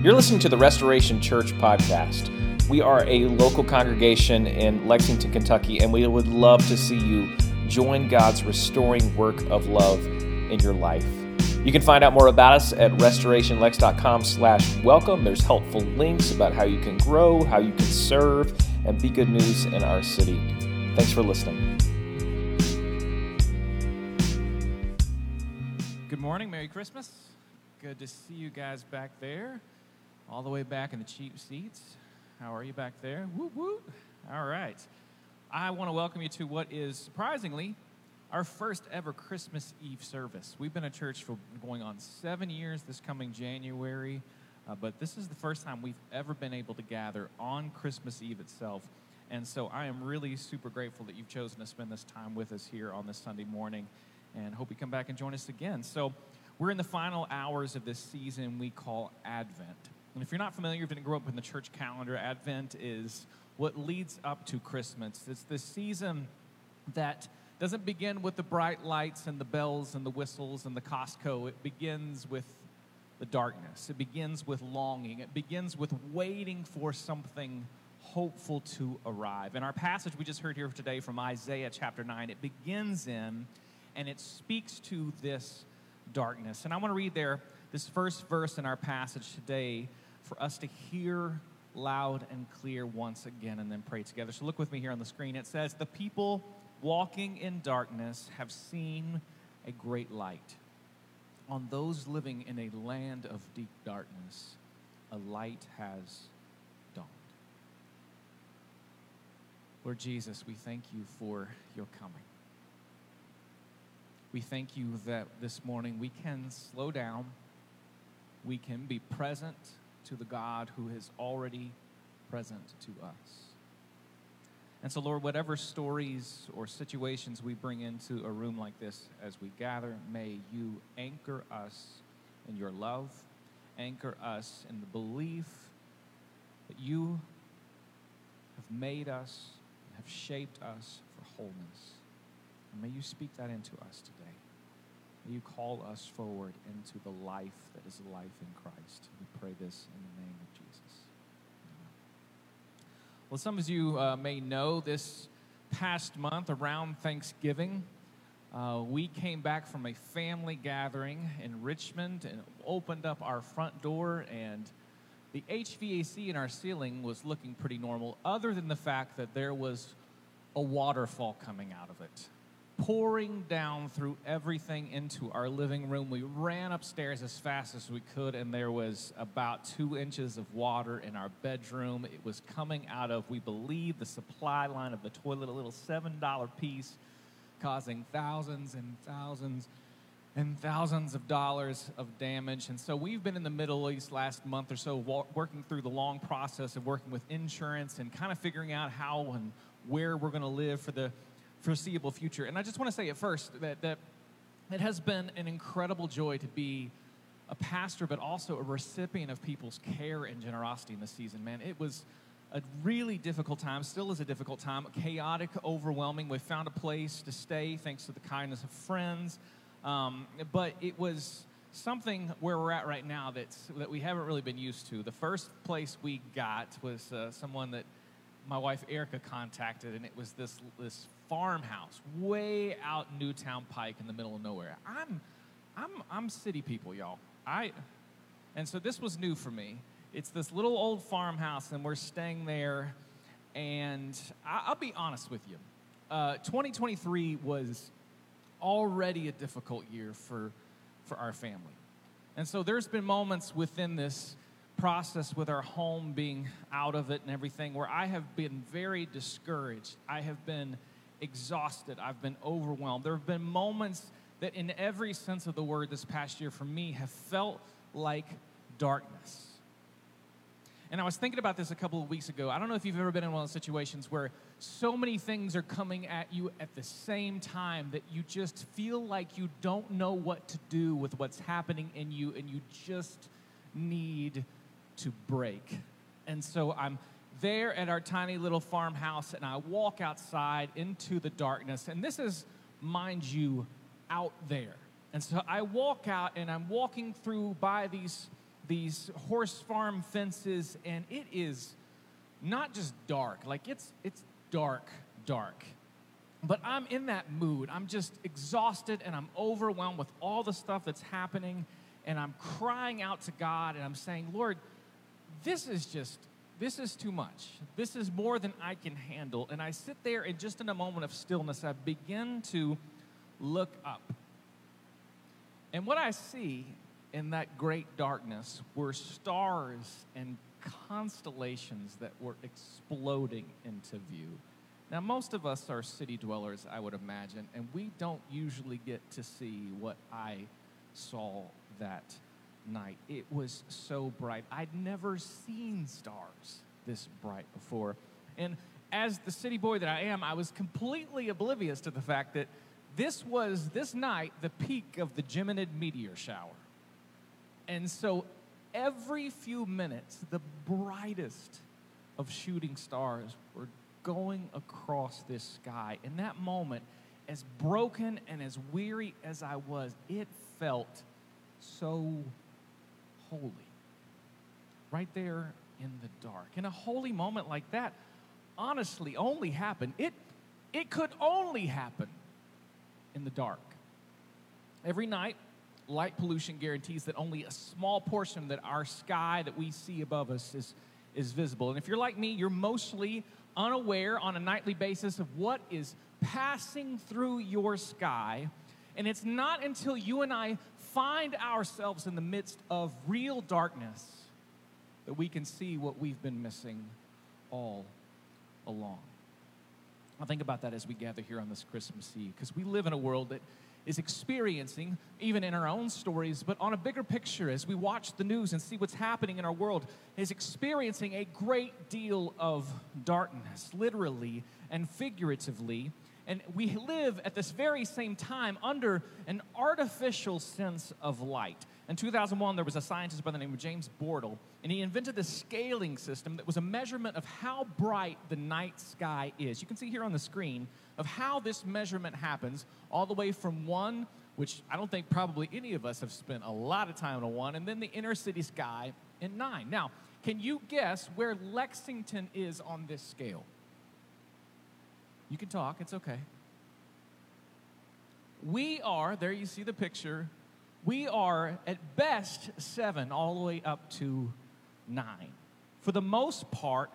You're listening to the Restoration Church podcast. We are a local congregation in Lexington, Kentucky, and we would love to see you join God's restoring work of love in your life. You can find out more about us at restorationlex.com slash welcome. There's helpful links about how you can grow, how you can serve, and be good news in our city. Thanks for listening. Good morning. Merry Christmas. Good to see you guys back there, all the way back in the cheap seats. How are you back there? Woo woo. All right. I want to welcome you to what is surprisingly our first ever Christmas Eve service. We've been a church for going on seven years this coming January, uh, but this is the first time we've ever been able to gather on Christmas Eve itself. And so I am really super grateful that you've chosen to spend this time with us here on this Sunday morning and hope you come back and join us again. So we're in the final hours of this season we call Advent. And if you're not familiar, if you didn't grow up in the church calendar, Advent is what leads up to Christmas. It's the season that doesn't begin with the bright lights and the bells and the whistles and the Costco. It begins with the darkness. It begins with longing. It begins with waiting for something hopeful to arrive. And our passage we just heard here today from Isaiah chapter 9, it begins in and it speaks to this darkness. And I want to read there this first verse in our passage today for us to hear loud and clear once again and then pray together. So look with me here on the screen. It says, The people walking in darkness have seen a great light. On those living in a land of deep darkness, a light has dawned. Lord Jesus, we thank you for your coming. We thank you that this morning we can slow down, we can be present to the God who is already present to us. And so, Lord, whatever stories or situations we bring into a room like this as we gather, may you anchor us in your love, anchor us in the belief that you have made us, have shaped us for wholeness. And may you speak that into us today. You call us forward into the life that is life in Christ. We pray this in the name of Jesus. Amen. Well, some of you uh, may know this past month around Thanksgiving, uh, we came back from a family gathering in Richmond and opened up our front door, and the HVAC in our ceiling was looking pretty normal, other than the fact that there was a waterfall coming out of it pouring down through everything into our living room. We ran upstairs as fast as we could, and there was about two inches of water in our bedroom. It was coming out of, we believe, the supply line of the toilet, a little $7 piece, causing thousands and thousands and thousands of dollars of damage. And so we've been in the Middle East last month or so working through the long process of working with insurance and kind of figuring out how and where we're going to live for the foreseeable future. And I just want to say at first that, that it has been an incredible joy to be a pastor, but also a recipient of people's care and generosity in this season, man. It was a really difficult time, still is a difficult time, chaotic, overwhelming. We found a place to stay thanks to the kindness of friends. Um, but it was something where we're at right now that's, that we haven't really been used to. The first place we got was uh, someone that my wife Erica contacted, and it was this, this farmhouse way out Newtown Pike in the middle of nowhere. I'm, I'm, I'm city people, y'all. I, and so this was new for me. It's this little old farmhouse, and we're staying there. And I, will be honest with you, uh, 2023 was already a difficult year for, for our family. And so there's been moments within this process with our home being out of it and everything where I have been very discouraged. I have been exhausted. I've been overwhelmed. There have been moments that, in every sense of the word, this past year for me have felt like darkness. And I was thinking about this a couple of weeks ago. I don't know if you've ever been in one of those situations where so many things are coming at you at the same time that you just feel like you don't know what to do with what's happening in you and you just need to break. And so I'm there at our tiny little farmhouse, and I walk outside into the darkness. And this is, mind you, out there. And so I walk out, and I'm walking through by these these horse farm fences, and it is not just dark, like it's, it's dark, dark. But I'm in that mood. I'm just exhausted and I'm overwhelmed with all the stuff that's happening. And I'm crying out to God and I'm saying, Lord, this is just, this is too much. This is more than I can handle. And I sit there and just in a moment of stillness, I begin to look up. And what I see in that great darkness were stars and constellations that were exploding into view. Now, most of us are city dwellers, I would imagine, and we don't usually get to see what I saw that night. It was so bright. I'd never seen stars this bright before. And as the city boy that I am, I was completely oblivious to the fact that this was, this night, the peak of the Geminid meteor shower. And so every few minutes, the brightest of shooting stars were going across this sky. In that moment, as broken and as weary as I was, it felt so holy. Right there in the dark. In a holy moment like that honestly only happened. It, it could only happen in the dark. Every night, light pollution guarantees that only a small portion of that our sky that we see above us is, is visible. And if you're like me, you're mostly unaware on a nightly basis of what is passing through your sky. And it's not until you and I find ourselves in the midst of real darkness that we can see what we've been missing all along. I think about that as we gather here on this Christmas Eve, because we live in a world that is experiencing, even in our own stories, but on a bigger picture, as we watch the news and see what's happening in our world, is experiencing a great deal of darkness, literally and figuratively. And we live at this very same time under an artificial sense of light. In 2001, there was a scientist by the name of James Bortle, and he invented this scaling system that was a measurement of how bright the night sky is. You can see here on the screen of how this measurement happens, all the way from one, which I don't think probably any of us have spent a lot of time on one, and then the inner city sky in nine. Now, can you guess where Lexington is on this scale? You can talk, it's okay. We are, there you see the picture, we are at best seven, all the way up to nine. For the most part,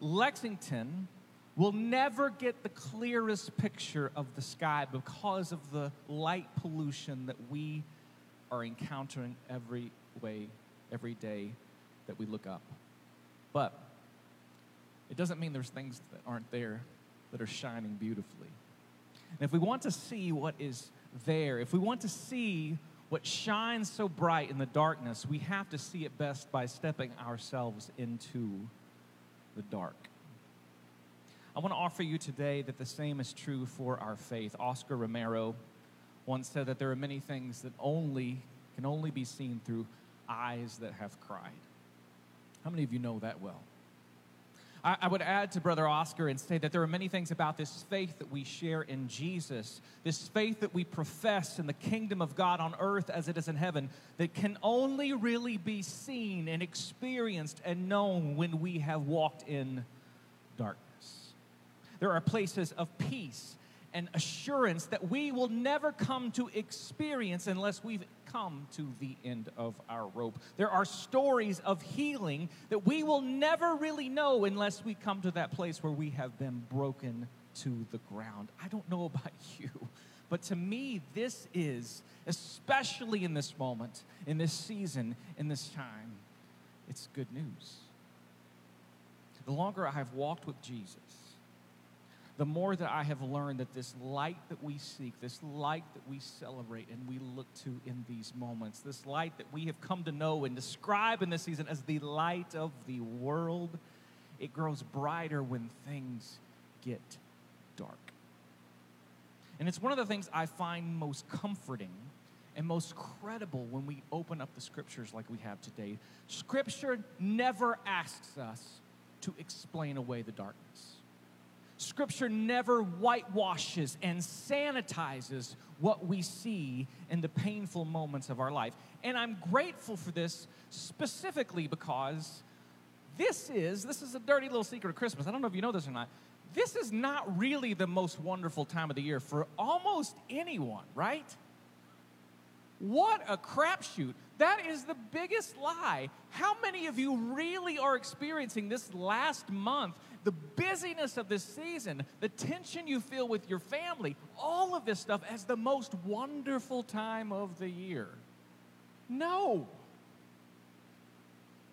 Lexington will never get the clearest picture of the sky because of the light pollution that we are encountering every way, every day that we look up. But it doesn't mean there's things that aren't there that are shining beautifully. And if we want to see what is there, if we want to see what shines so bright in the darkness, we have to see it best by stepping ourselves into the dark. I want to offer you today that the same is true for our faith. Oscar Romero once said that there are many things that only can only be seen through eyes that have cried. How many of you know that well? I, I would add to Brother Oscar and say that there are many things about this faith that we share in Jesus, this faith that we profess in the kingdom of God on earth as it is in heaven, that can only really be seen and experienced and known when we have walked in darkness. There are places of peace and assurance that we will never come to experience unless we've come to the end of our rope. There are stories of healing that we will never really know unless we come to that place where we have been broken to the ground. I don't know about you, but to me, this is, especially in this moment, in this season, in this time, it's good news. The longer I have walked with Jesus, the more that I have learned that this light that we seek, this light that we celebrate and we look to in these moments, this light that we have come to know and describe in this season as the light of the world, it grows brighter when things get dark. And it's one of the things I find most comforting and most credible when we open up the scriptures like we have today. Scripture never asks us to explain away the darkness. Scripture never whitewashes and sanitizes what we see in the painful moments of our life. And I'm grateful for this specifically because this is this is a dirty little secret of Christmas. I don't know if you know this or not. This is not really the most wonderful time of the year for almost anyone, right? What a crapshoot. That is the biggest lie. How many of you really are experiencing this last month, the busyness of this season, the tension you feel with your family, all of this stuff as the most wonderful time of the year? No.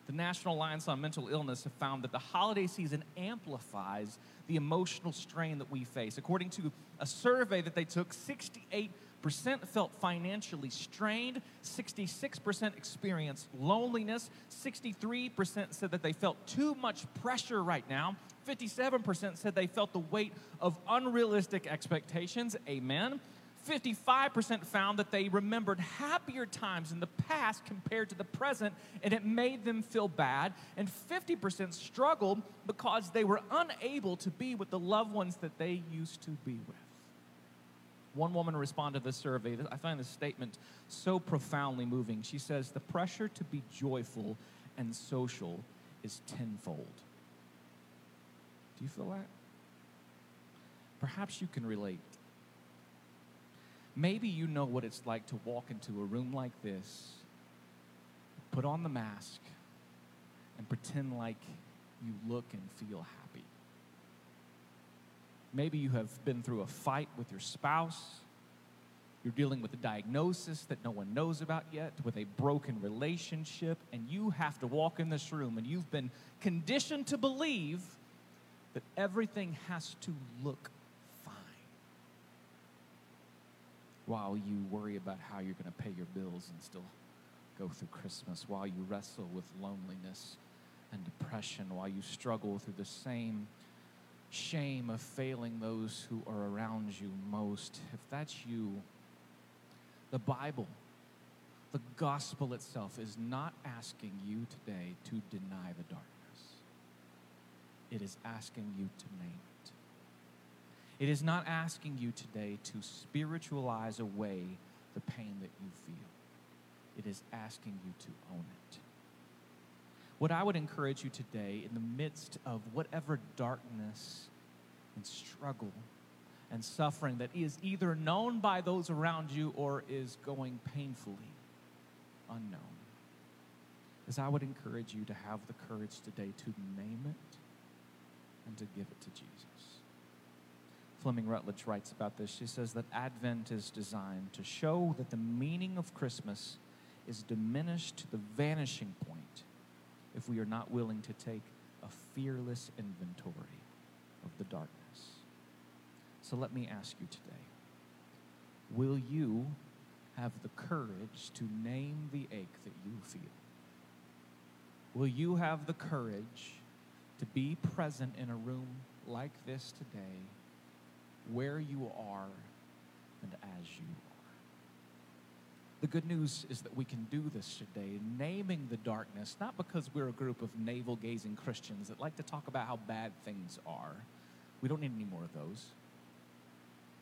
The National Alliance on Mental Illness have found that the holiday season amplifies the emotional strain that we face. According to a survey that they took, 68 percent felt financially strained, 66% experienced loneliness, 63% said that they felt too much pressure right now, 57% said they felt the weight of unrealistic expectations. Amen. 55% found that they remembered happier times in the past compared to the present, and it made them feel bad. And 50% struggled because they were unable to be with the loved ones that they used to be with. One woman responded to this survey. I find this statement so profoundly moving. She says, The pressure to be joyful and social is tenfold. You feel that? Perhaps you can relate. Maybe you know what it's like to walk into a room like this, put on the mask, and pretend like you look and feel happy. Maybe you have been through a fight with your spouse. You're dealing with a diagnosis that no one knows about yet, with a broken relationship, and you have to walk in this room and you've been conditioned to believe that everything has to look fine while you worry about how you're going to pay your bills and still go through Christmas, while you wrestle with loneliness and depression, while you struggle through the same shame of failing those who are around you most, if that's you, the Bible, the gospel itself, is not asking you today to deny the darkness. It is asking you to name it. It is not asking you today to spiritualize away the pain that you feel. It is asking you to own it. What I would encourage you today, in the midst of whatever darkness and struggle and suffering that is either known by those around you or is going painfully unknown, is I would encourage you to have the courage today to name it and to give it to Jesus. Fleming Rutledge writes about this. She says that Advent is designed to show that the meaning of Christmas is diminished to the vanishing point if we are not willing to take a fearless inventory of the darkness. So let me ask you today will you have the courage to name the ache that you feel? Will you have the courage to be present in a room like this today, where you are and as you are? The good news is that we can do this today, naming the darkness, not because we're a group of navel gazing Christians that like to talk about how bad things are. We don't need any more of those.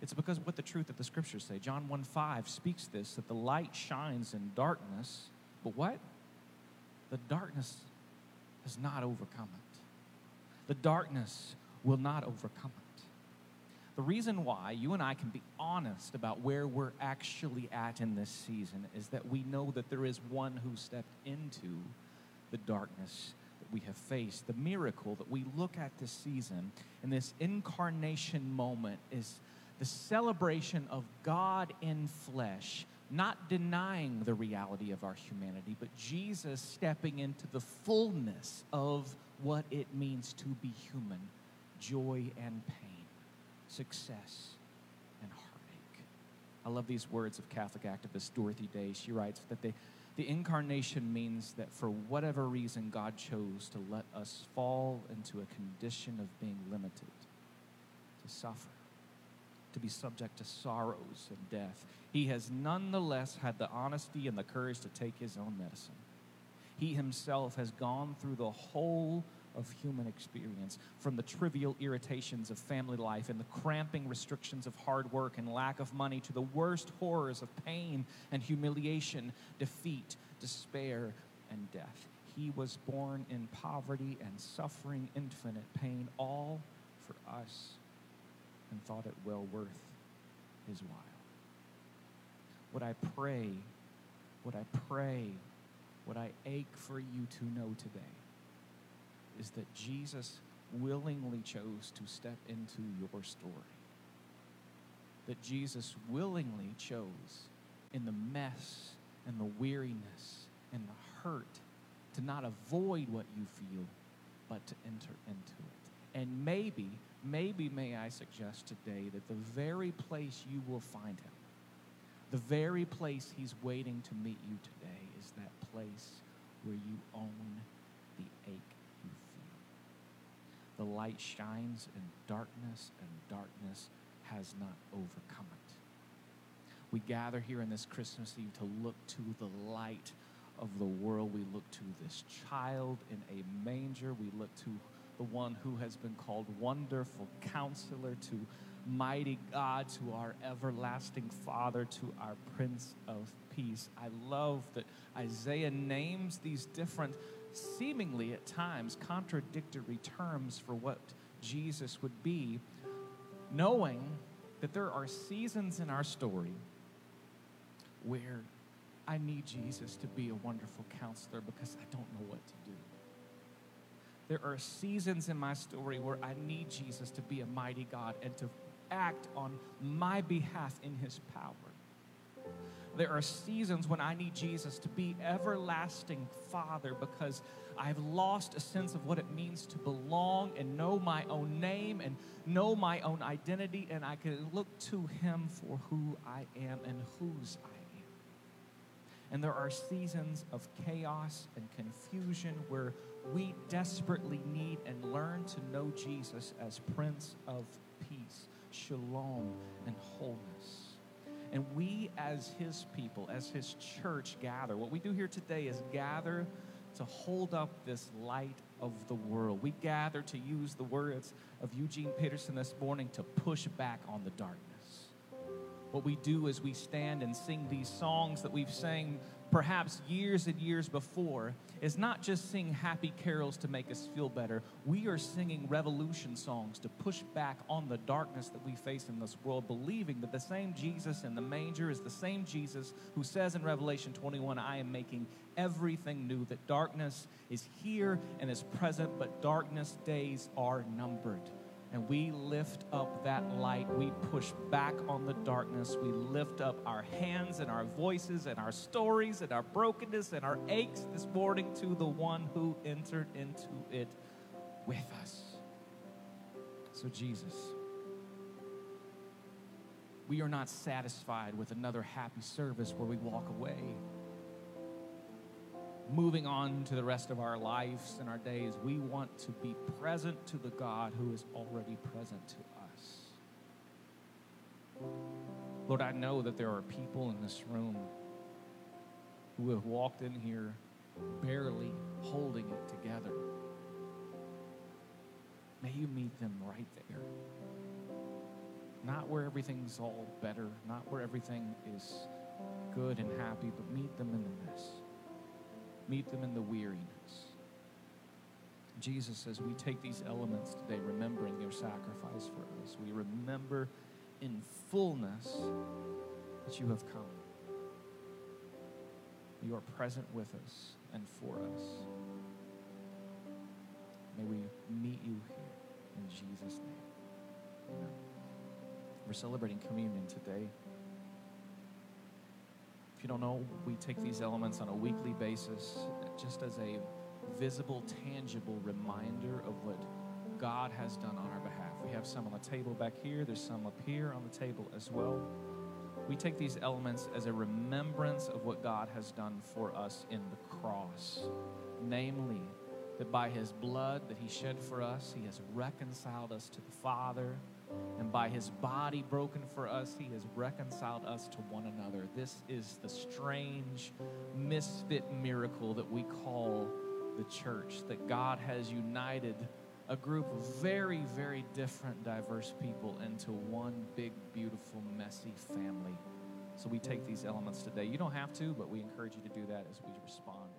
It's because of what the truth of the scriptures say. John 1 5 speaks this that the light shines in darkness, but what? The darkness has not overcome it. The darkness will not overcome it. The reason why you and I can be honest about where we're actually at in this season is that we know that there is one who stepped into the darkness that we have faced. The miracle that we look at this season in this incarnation moment is the celebration of God in flesh, not denying the reality of our humanity, but Jesus stepping into the fullness of what it means to be human joy and pain success, and heartache. I love these words of Catholic activist Dorothy Day. She writes that the, the incarnation means that for whatever reason, God chose to let us fall into a condition of being limited, to suffer, to be subject to sorrows and death. He has nonetheless had the honesty and the courage to take his own medicine. He himself has gone through the whole of human experience, from the trivial irritations of family life and the cramping restrictions of hard work and lack of money to the worst horrors of pain and humiliation, defeat, despair, and death. He was born in poverty and suffering infinite pain, all for us, and thought it well worth his while. What I pray, what I pray, what I ache for you to know today is that Jesus willingly chose to step into your story. That Jesus willingly chose in the mess and the weariness and the hurt to not avoid what you feel, but to enter into it. And maybe, maybe may I suggest today that the very place you will find him, the very place he's waiting to meet you today, place where you own the ache you feel. The light shines in darkness, and darkness has not overcome it. We gather here in this Christmas Eve to look to the light of the world. We look to this child in a manger. We look to the one who has been called Wonderful Counselor, to Mighty God, to our everlasting Father, to our Prince of Peace. I love that Isaiah names these different, seemingly at times contradictory terms for what Jesus would be, knowing that there are seasons in our story where I need Jesus to be a wonderful counselor because I don't know what to do. There are seasons in my story where I need Jesus to be a mighty God and to act on my behalf in his power. There are seasons when I need Jesus to be everlasting Father because I've lost a sense of what it means to belong and know my own name and know my own identity, and I can look to Him for who I am and whose I am. And there are seasons of chaos and confusion where we desperately need and learn to know Jesus as Prince of Peace, Shalom, and wholeness. And we, as His people, as His church, gather. What we do here today is gather to hold up this light of the world. We gather to use the words of Eugene Peterson this morning to push back on the darkness. What we do is we stand and sing these songs that we've sang perhaps years and years before is not just sing happy carols to make us feel better. We are singing revolution songs to push back on the darkness that we face in this world, believing that the same Jesus in the manger is the same Jesus who says in Revelation 21, I am making everything new, that darkness is here and is present, but darkness days are numbered and we lift up that light. We push back on the darkness. We lift up our hands and our voices and our stories and our brokenness and our aches this morning to the one who entered into it with us. So, Jesus, we are not satisfied with another happy service where we walk away moving on to the rest of our lives and our days, we want to be present to the God who is already present to us. Lord, I know that there are people in this room who have walked in here barely holding it together. May you meet them right there. Not where everything's all better, not where everything is good and happy, but meet them in the mess meet them in the weariness. Jesus, as we take these elements today, remembering your sacrifice for us, we remember in fullness that you have come. You are present with us and for us. May we meet you here in Jesus' name. Amen. We're celebrating communion today. If you don't know, we take these elements on a weekly basis just as a visible, tangible reminder of what God has done on our behalf. We have some on the table back here, there's some up here on the table as well. We take these elements as a remembrance of what God has done for us in the cross, namely, that by his blood that he shed for us, he has reconciled us to the Father and by his body broken for us, he has reconciled us to one another. This is the strange misfit miracle that we call the church, that God has united a group of very, very different, diverse people into one big, beautiful, messy family. So we take these elements today. You don't have to, but we encourage you to do that as we respond.